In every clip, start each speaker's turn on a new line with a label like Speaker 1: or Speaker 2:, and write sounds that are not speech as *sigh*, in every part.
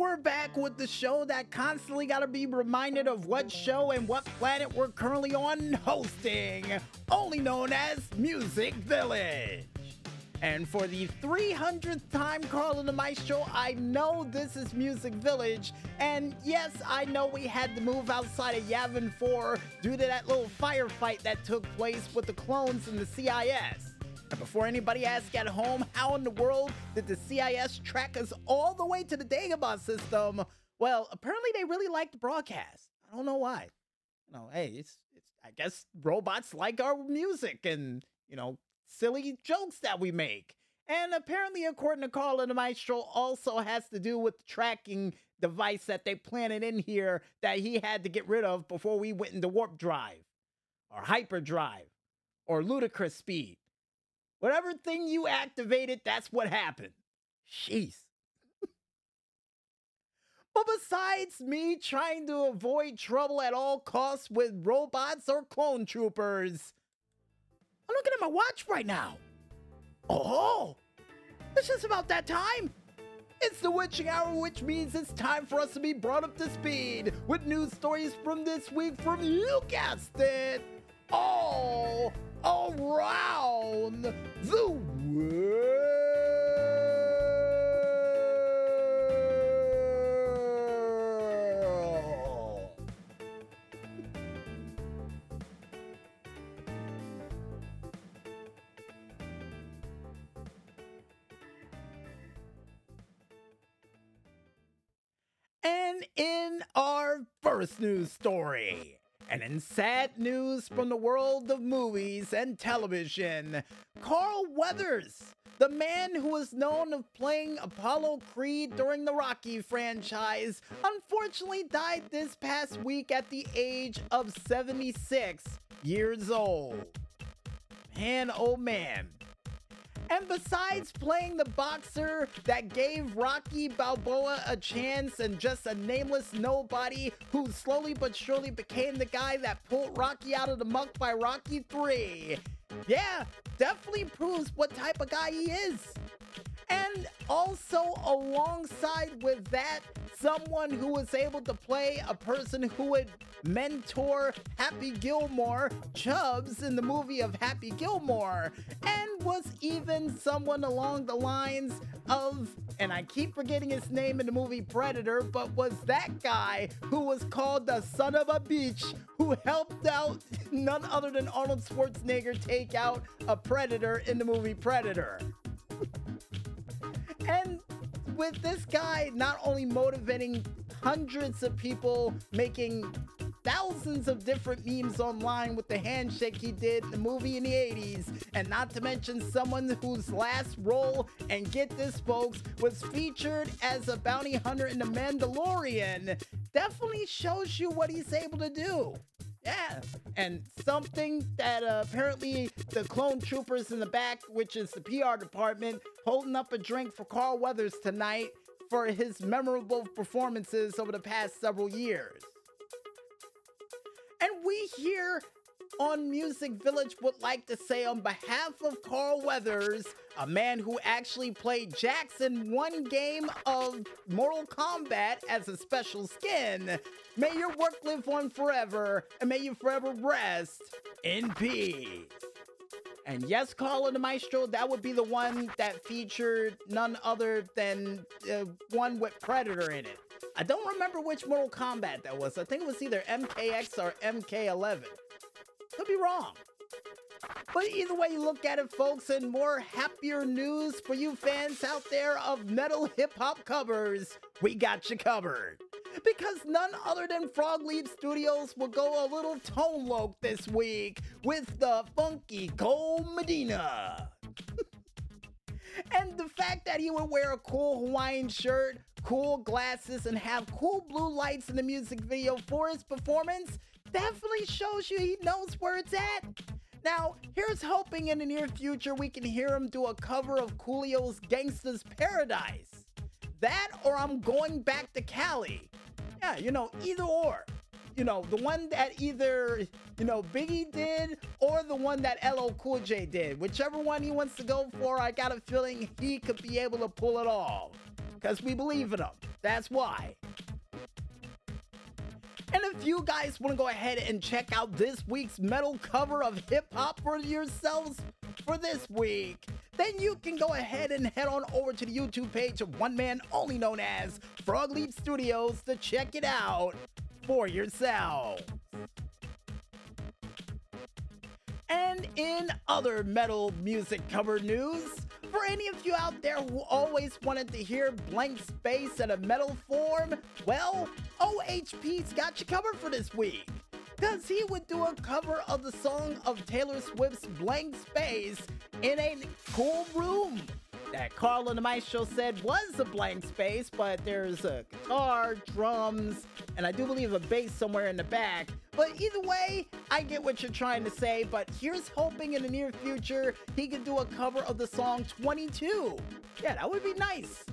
Speaker 1: we're back with the show that constantly got to be reminded of what show and what planet we're currently on hosting, only known as Music Village. And for the 300th time calling the show, I know this is Music Village. And yes, I know we had to move outside of Yavin 4 due to that little firefight that took place with the clones and the CIS. And before anybody asks at home, how in the world did the CIS track us all the way to the Dagobah system? Well, apparently they really liked the broadcast. I don't know why. You know, hey, it's, it's I guess robots like our music and, you know, silly jokes that we make. And apparently, according to Carl and the Maestro, also has to do with the tracking device that they planted in here that he had to get rid of before we went into warp drive or hyperdrive or ludicrous speed. Whatever thing you activated, that's what happened. Jeez. *laughs* but besides me trying to avoid trouble at all costs with robots or clone troopers, I'm looking at my watch right now. Oh, it's just about that time. It's the witching hour, which means it's time for us to be brought up to speed with news stories from this week from you guessed it, all around the world. And in our first news story, and in sad news from the world of movies and television, Carl Weathers, the man who was known of playing Apollo Creed during the Rocky franchise, unfortunately died this past week at the age of 76 years old. Man, oh man, and besides playing the boxer that gave Rocky Balboa a chance and just a nameless nobody who slowly but surely became the guy that pulled Rocky out of the muck by Rocky 3. Yeah, definitely proves what type of guy he is. And also, alongside with that, someone who was able to play a person who would mentor Happy Gilmore, Chubbs, in the movie of Happy Gilmore, and was even someone along the lines of, and I keep forgetting his name in the movie Predator, but was that guy who was called the son of a bitch who helped out *laughs* none other than Arnold Schwarzenegger take out a predator in the movie Predator. With this guy not only motivating hundreds of people, making thousands of different memes online with the handshake he did in the movie in the 80s, and not to mention someone whose last role, and get this, folks, was featured as a bounty hunter in The Mandalorian, definitely shows you what he's able to do. Yeah, and something that uh, apparently the clone troopers in the back, which is the PR department, holding up a drink for Carl Weathers tonight for his memorable performances over the past several years. And we here on Music Village would like to say on behalf of Carl Weathers, a man who actually played Jackson one game of Mortal Kombat as a special skin, may your work live on forever and may you forever rest in peace. And yes, Carl and the Maestro, that would be the one that featured none other than uh, one with Predator in it. I don't remember which Mortal Kombat that was. I think it was either MKX or MK11. Could be wrong. But either way you look at it, folks, and more happier news for you fans out there of metal hip hop covers, we got you covered. Because none other than Frog Leap Studios will go a little tone loc this week with the funky Cold Medina. *laughs* and the fact that he would wear a cool Hawaiian shirt, cool glasses, and have cool blue lights in the music video for his performance definitely shows you he knows where it's at. Now, here's hoping in the near future we can hear him do a cover of Coolio's Gangsta's Paradise. That or I'm going back to Cali. Yeah, you know, either or. You know, the one that either, you know, Biggie did or the one that LL Cool J did. Whichever one he wants to go for, I got a feeling he could be able to pull it off. Because we believe in him. That's why. And if you guys want to go ahead and check out this week's metal cover of hip hop for yourselves for this week, then you can go ahead and head on over to the YouTube page of one man only known as Frog Leap Studios to check it out for yourself. And in other metal music cover news, for any of you out there who always wanted to hear Blank Space in a metal form, well, OHP's got you covered for this week. Because he would do a cover of the song of Taylor Swift's Blank Space in a cool room that Carl and the Maestro said was a blank space, but there's a guitar, drums, and I do believe a bass somewhere in the back. But either way, I get what you're trying to say, but here's hoping in the near future he could do a cover of the song 22. Yeah, that would be nice.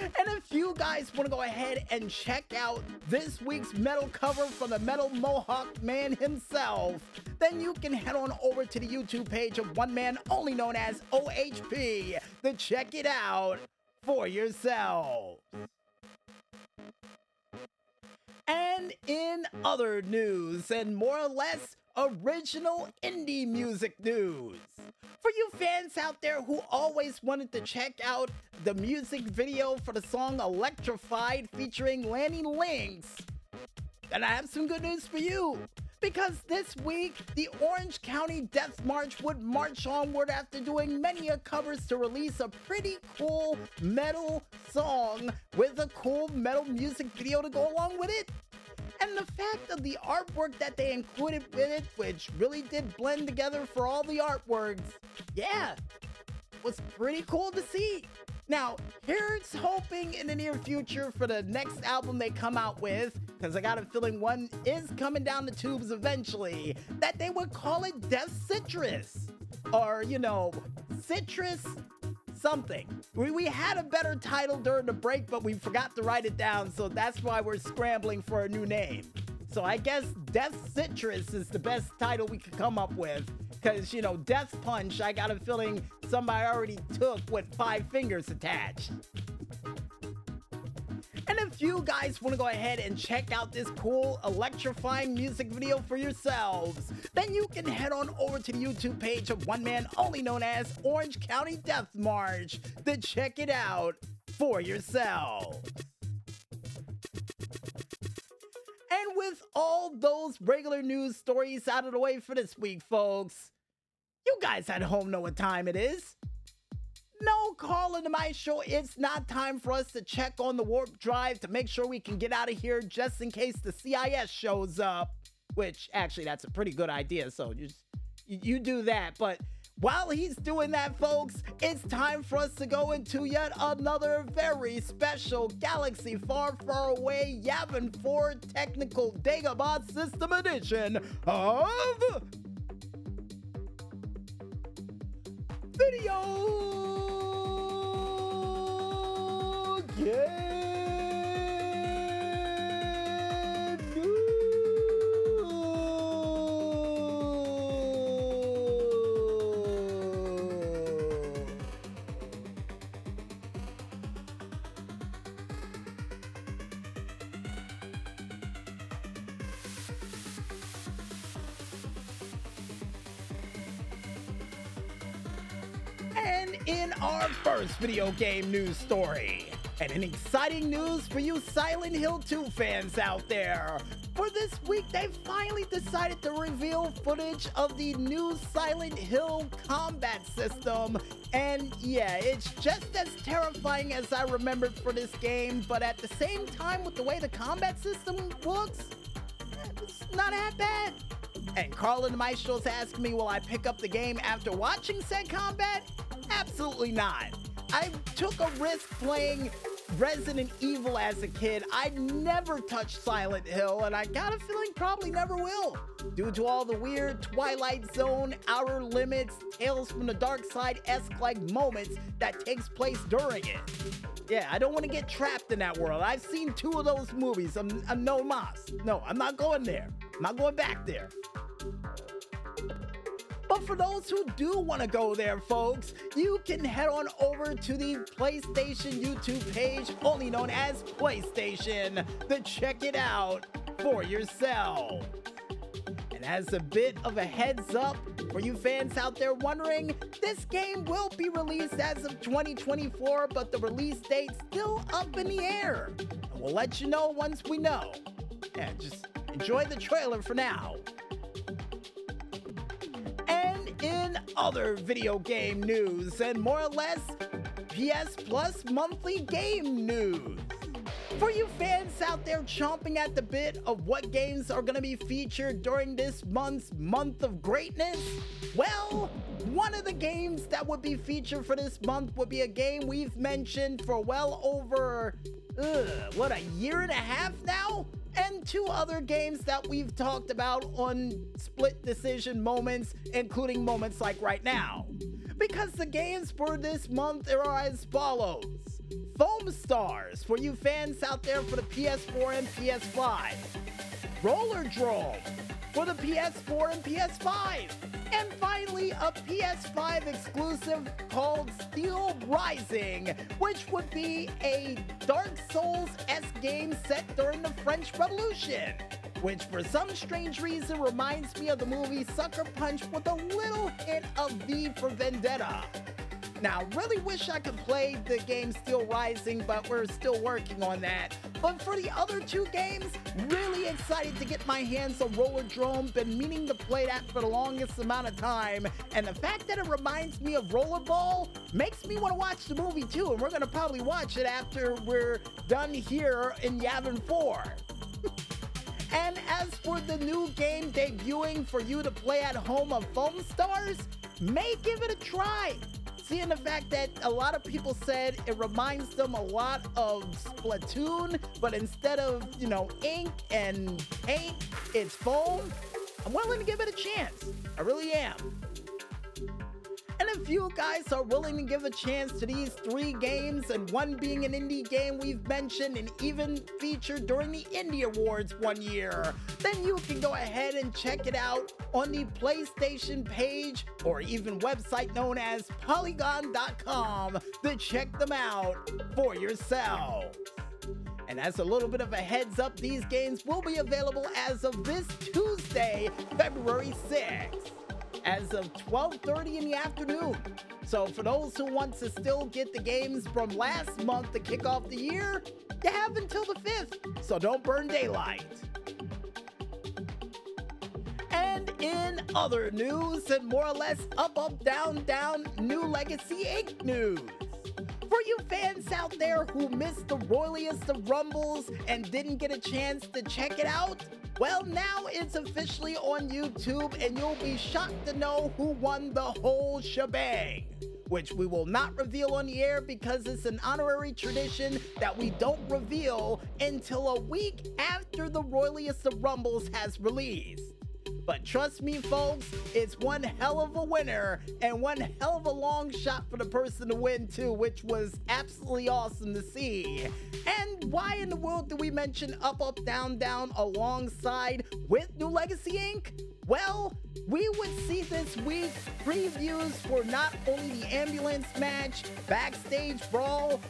Speaker 1: And if you guys want to go ahead and check out this week's metal cover from the Metal Mohawk Man himself, then you can head on over to the YouTube page of one man only known as OHP to check it out for yourself. And in other news, and more or less original indie music news. For you fans out there who always wanted to check out the music video for the song Electrified featuring Lanny Lynx, then I have some good news for you. Because this week, the Orange County Death March would march onward after doing many covers to release a pretty cool metal song with a cool metal music video to go along with it. And the fact of the artwork that they included with it, which really did blend together for all the artworks, yeah, was pretty cool to see. Now, here's hoping in the near future for the next album they come out with, because I got a feeling one is coming down the tubes eventually, that they would call it Death Citrus. Or, you know, Citrus something. We, we had a better title during the break, but we forgot to write it down, so that's why we're scrambling for a new name. So I guess Death Citrus is the best title we could come up with. Because, you know, Death Punch, I got a feeling somebody already took with five fingers attached. And if you guys want to go ahead and check out this cool electrifying music video for yourselves, then you can head on over to the YouTube page of one man only known as Orange County Death March to check it out for yourself. And with all those regular news stories out of the way for this week, folks, you guys at home know what time it is. No, Carl and my show. it's not time for us to check on the warp drive to make sure we can get out of here just in case the CIS shows up. Which, actually, that's a pretty good idea, so just, you do that. But while he's doing that, folks, it's time for us to go into yet another very special Galaxy Far, Far Away Yavin 4 Technical Dagobah System Edition of Video And in our first video game news story, and an exciting news for you Silent Hill 2 fans out there. For this week, they finally decided to reveal footage of the new Silent Hill combat system. And yeah, it's just as terrifying as I remembered for this game, but at the same time, with the way the combat system looks, it's not that bad. And Carl and the Maestros asked me, will I pick up the game after watching said combat? Absolutely not. I took a risk playing Resident Evil as a kid. I never touched Silent Hill, and I got a feeling probably never will. Due to all the weird Twilight Zone, Outer Limits, Tales from the Dark Side esque like moments that takes place during it. Yeah, I don't want to get trapped in that world. I've seen two of those movies. I'm, I'm no mas. No, I'm not going there. I'm not going back there. But for those who do want to go there, folks, you can head on over to the PlayStation YouTube page, only known as PlayStation, to check it out for yourself. And as a bit of a heads up for you fans out there wondering, this game will be released as of 2024, but the release date's still up in the air. And we'll let you know once we know. Yeah, just enjoy the trailer for now. In other video game news, and more or less PS Plus monthly game news. For you fans out there chomping at the bit of what games are going to be featured during this month's month of greatness, well, one of the games that would be featured for this month would be a game we've mentioned for well over, what, a year and a half now? and two other games that we've talked about on split decision moments, including moments like right now. Because the games for this month are as follows. Foam Stars for you fans out there for the PS4 and PS5. Roller Rollerdrome for the PS4 and PS5. And finally, a PS5 exclusive called Steel Rising, which would be a Dark Souls S game set during the French Revolution. Which, for some strange reason, reminds me of the movie Sucker Punch with a little hint of V for Vendetta. Now, really wish I could play the game Steel Rising, but we're still working on that. But for the other two games, really excited to get my hands on Rollerdrome. Been meaning to play that for the longest amount of time. And the fact that it reminds me of Rollerball makes me want to watch the movie too. And we're going to probably watch it after we're done here in Yavin 4. *laughs* and as for the new game debuting for you to play at home of Foam Stars, may give it a try seeing the fact that a lot of people said it reminds them a lot of Splatoon, but instead of, you know, ink and paint, it's foam, I'm willing to give it a chance. I really am. If you guys are willing to give a chance to these three games, and one being an indie game we've mentioned and even featured during the Indie Awards one year, then you can go ahead and check it out on the PlayStation page or even website known as polygon.com to check them out for yourself. And as a little bit of a heads up, these games will be available as of this Tuesday, February 6th as of 12:30 in the afternoon. So for those who want to still get the games from last month to kick off the year, you have until the 5th. So don't burn daylight. And in other news and more or less up up down down new Legacy Inc news. For you fans out there who missed the royaliest of rumbles and didn't get a chance to check it out, well, now it's officially on YouTube, and you'll be shocked to know who won the whole shebang. Which we will not reveal on the air because it's an honorary tradition that we don't reveal until a week after the Royaliest of Rumbles has released. But trust me, folks, it's one hell of a winner and one hell of a long shot for the person to win, too, which was absolutely awesome to see. And why in the world do we mention Up, Up, Down, Down alongside with New Legacy Inc.? Well, we would see this week previews for not only the ambulance match, backstage brawl,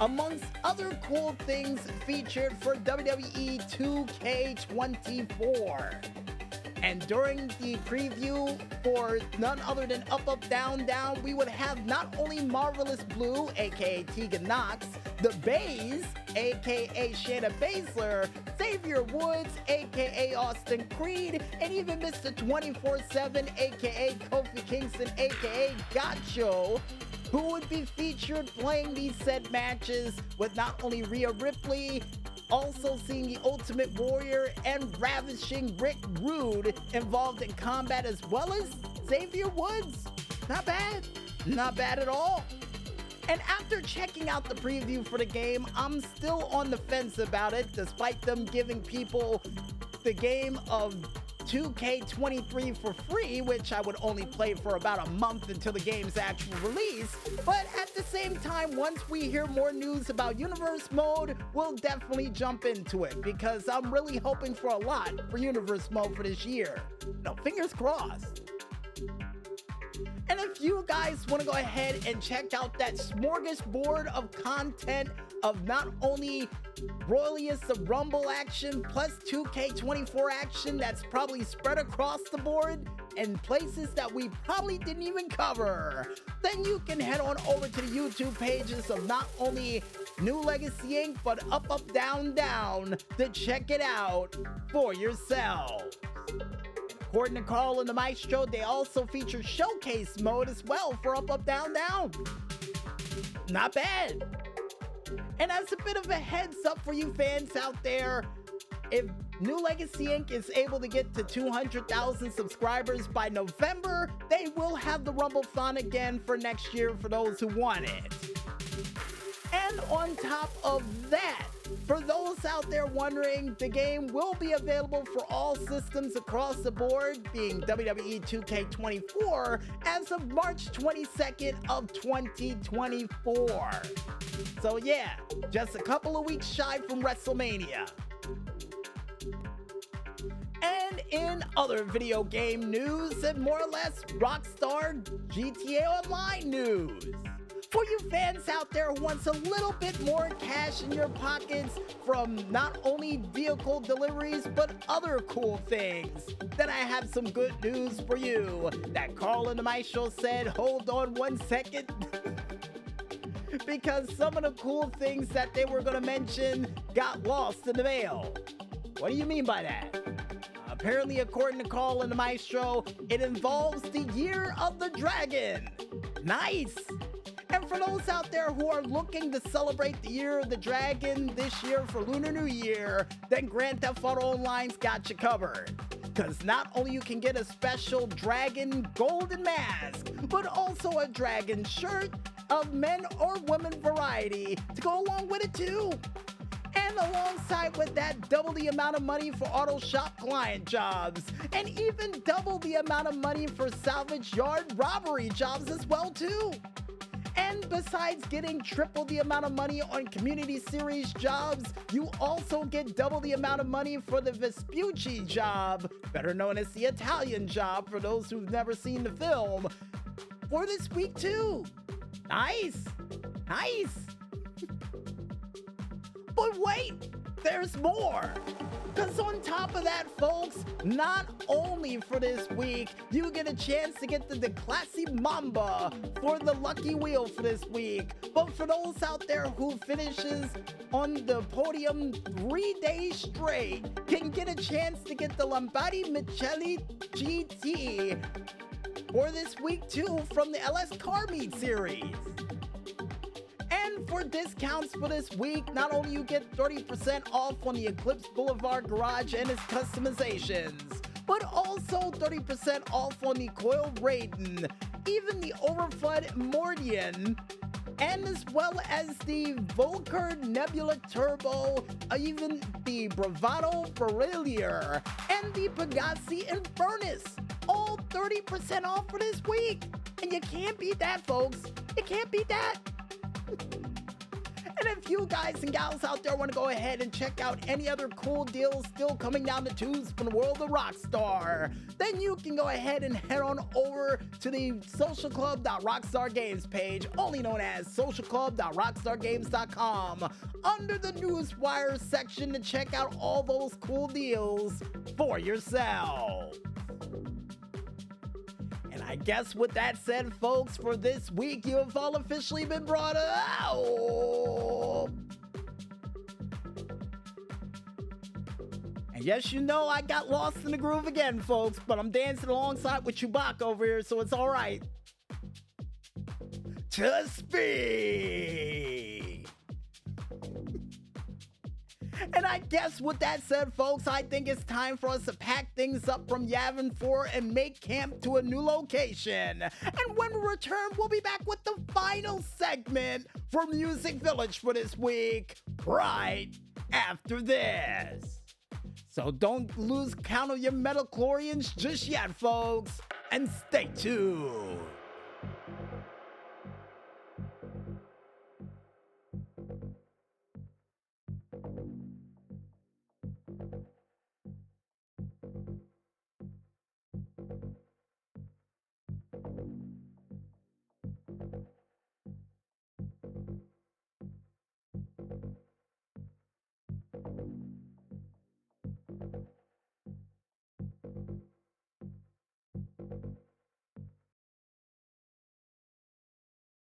Speaker 1: amongst other cool things featured for WWE 2K24. And during the preview for none other than Up Up Down Down, we would have not only Marvelous Blue, aka Tegan Nox, The Bays, aka Shayna Baszler, Xavier Woods, aka Austin Creed, and even Mr. 24 7, aka Kofi Kingston, aka Gotcho, who would be featured playing these said matches with not only Rhea Ripley, also seeing the Ultimate Warrior and Ravishing Rick Rude involved in combat as well as Xavier Woods. Not bad. Not bad at all. And after checking out the preview for the game, I'm still on the fence about it, despite them giving people the game of 2K23 for free, which I would only play for about a month until the game's actual release. But at the same time, once we hear more news about Universe Mode, we'll definitely jump into it because I'm really hoping for a lot for Universe Mode for this year. No, fingers crossed. And if you guys want to go ahead and check out that smorgasbord of content of not only Royalists of Rumble action plus 2K24 action that's probably spread across the board and places that we probably didn't even cover, then you can head on over to the YouTube pages of not only New Legacy Inc., but Up Up Down Down to check it out for yourself. According to Carl and the Maestro, they also feature showcase mode as well for Up Up Down Down. Not bad. And as a bit of a heads up for you fans out there, if New Legacy Inc. is able to get to 200,000 subscribers by November, they will have the Rumblethon again for next year for those who want it. And on top of that, for those out there wondering, the game will be available for all systems across the board, being WWE 2K24, as of March 22nd of 2024. So yeah, just a couple of weeks shy from WrestleMania. And in other video game news and more or less Rockstar GTA Online news. For you fans out there who wants a little bit more cash in your pockets from not only vehicle deliveries but other cool things, then I have some good news for you. That Carl and the Maestro said, hold on one second. *laughs* because some of the cool things that they were going to mention got lost in the mail. What do you mean by that? Apparently, according to Carl and the Maestro, it involves the Year of the Dragon. Nice! For those out there who are looking to celebrate the Year of the Dragon this year for Lunar New Year, then Grand Theft Auto Online's got you covered. Because not only you can get a special dragon golden mask, but also a dragon shirt of men or women variety to go along with it too. And alongside with that, double the amount of money for auto shop client jobs, and even double the amount of money for salvage yard robbery jobs as well too. And besides getting triple the amount of money on community series jobs, you also get double the amount of money for the Vespucci job, better known as the Italian job for those who've never seen the film, for this week too. Nice. Nice. *laughs* but wait, there's more. Because on top of that, folks, not only for this week, you get a chance to get the Declasse Mamba for the lucky wheel for this week. But for those out there who finishes on the podium three days straight, can get a chance to get the Lombardi Michelli GT for this week too from the LS Car Meet series for discounts for this week, not only you get 30% off on the Eclipse Boulevard Garage and its customizations, but also 30% off on the Coil Raiden, even the Overflood Mordian, and as well as the Vulcar Nebula Turbo, even the Bravado Verlierer, and the Pegassi Infernus. All 30% off for this week. And you can't beat that, folks. You can't beat that. *laughs* And if you guys and gals out there want to go ahead and check out any other cool deals still coming down the tubes from the world of Rockstar, then you can go ahead and head on over to the socialclub.rockstargames page, only known as socialclub.rockstargames.com, under the Newswire section to check out all those cool deals for yourself. I guess with that said, folks, for this week, you have all officially been brought out. And yes, you know I got lost in the groove again, folks, but I'm dancing alongside with Chewbacca over here, so it's all right. To speed. And I guess with that said, folks, I think it's time for us to pack things up from Yavin 4 and make camp to a new location. And when we return, we'll be back with the final segment for Music Village for this week, right after this. So don't lose count of your metal midi-chlorians just yet, folks, and stay tuned.